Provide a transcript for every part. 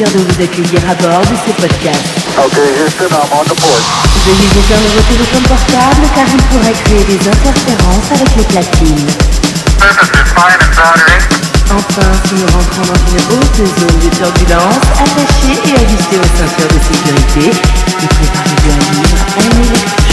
plaisir de vous accueillir à bord de ce podcast. Okay, Houston, I'm on the port. Veuillez éteindre vos téléphones portables car il pourrait créer des interférences avec les platines. Enfin, si nous rentrons dans une haute zone de turbulence, attachez et ajustez vos ceintures de sécurité et préparez-vous à vivre un.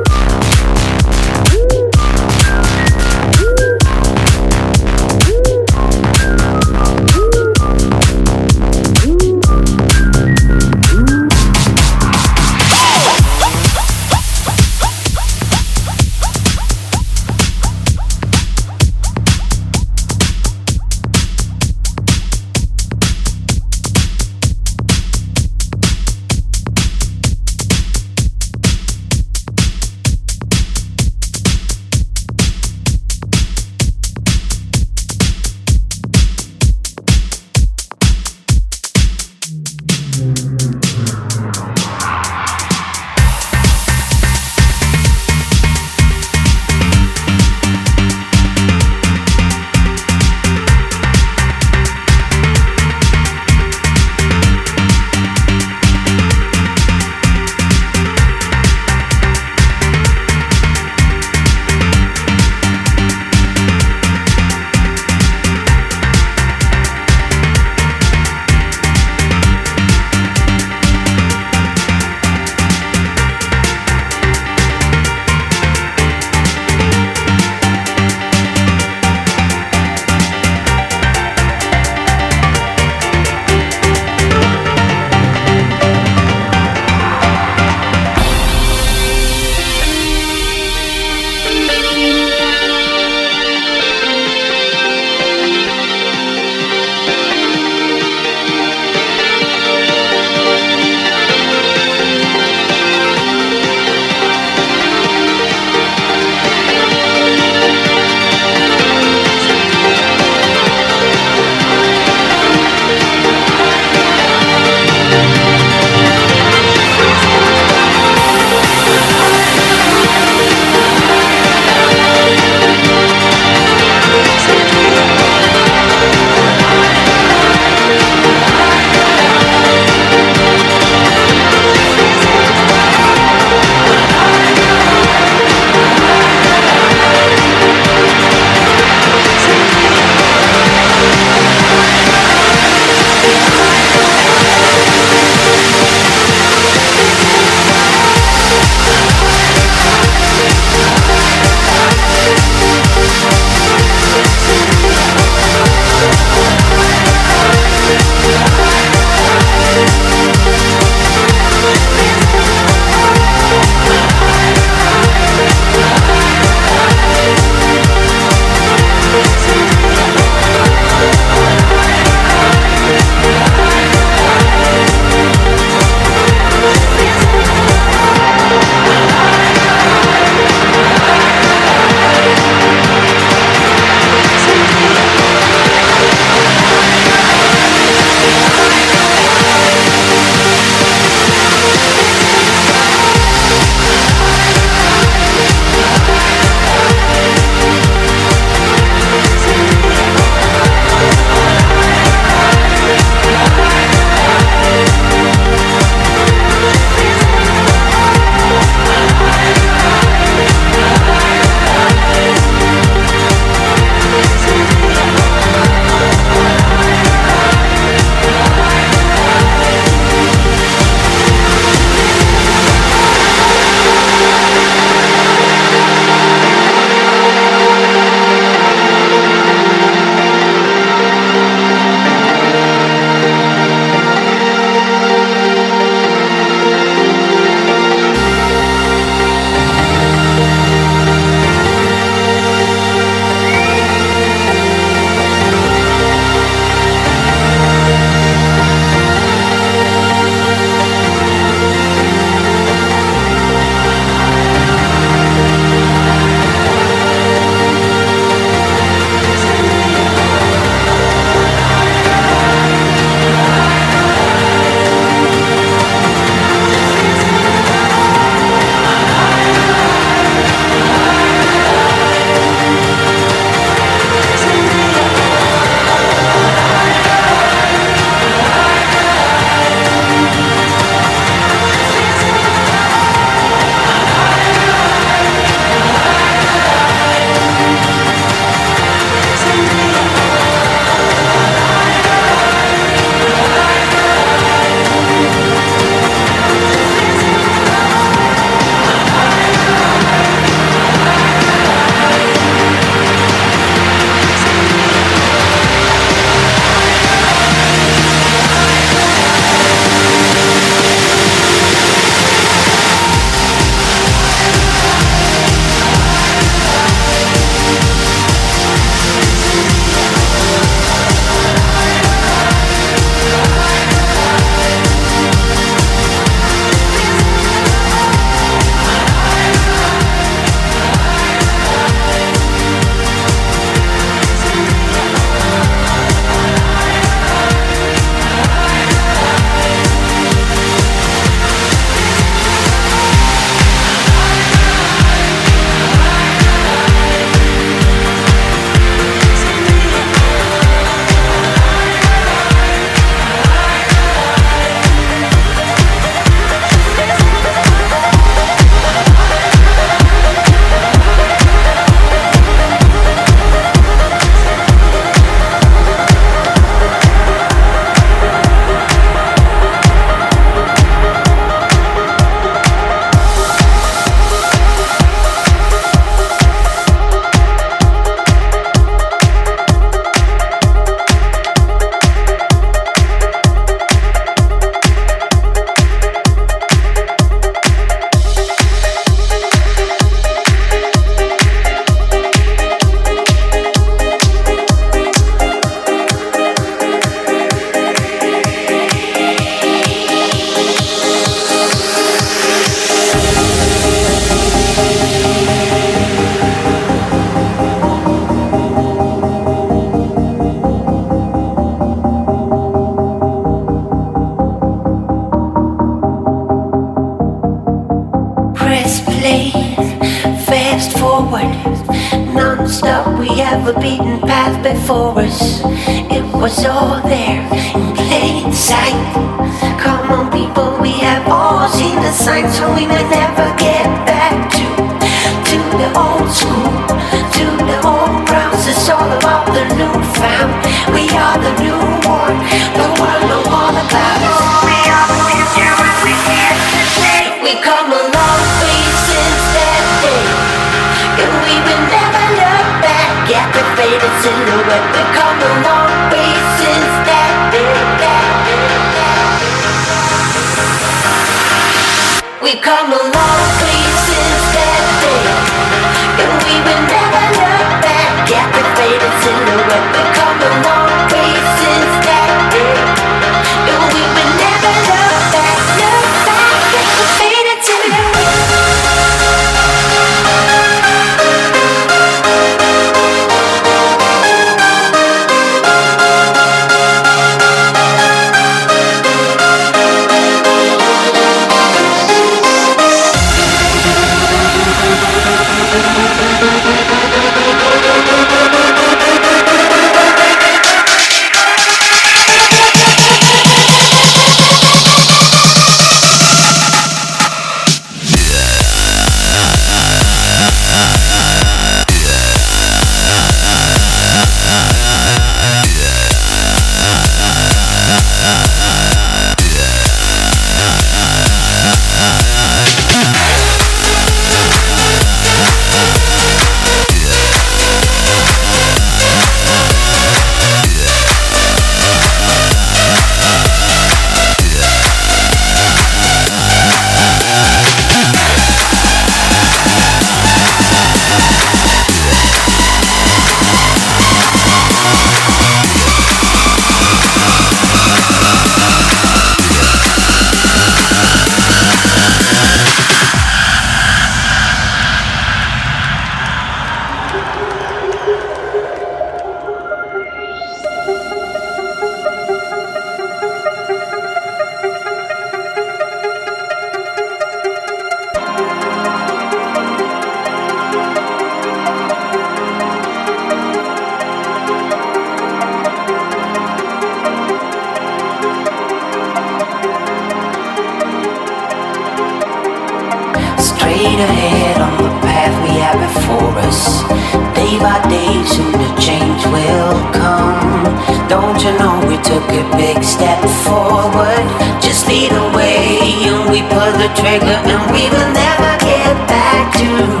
took a big step forward. Just lead the way, and we pull the trigger, and we will never get back to.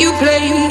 you play